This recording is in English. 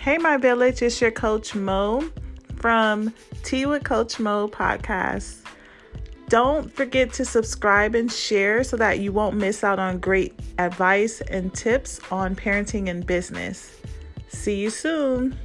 Hey, my village, it's your coach Mo from Tea with Coach Mo podcast. Don't forget to subscribe and share so that you won't miss out on great advice and tips on parenting and business. See you soon.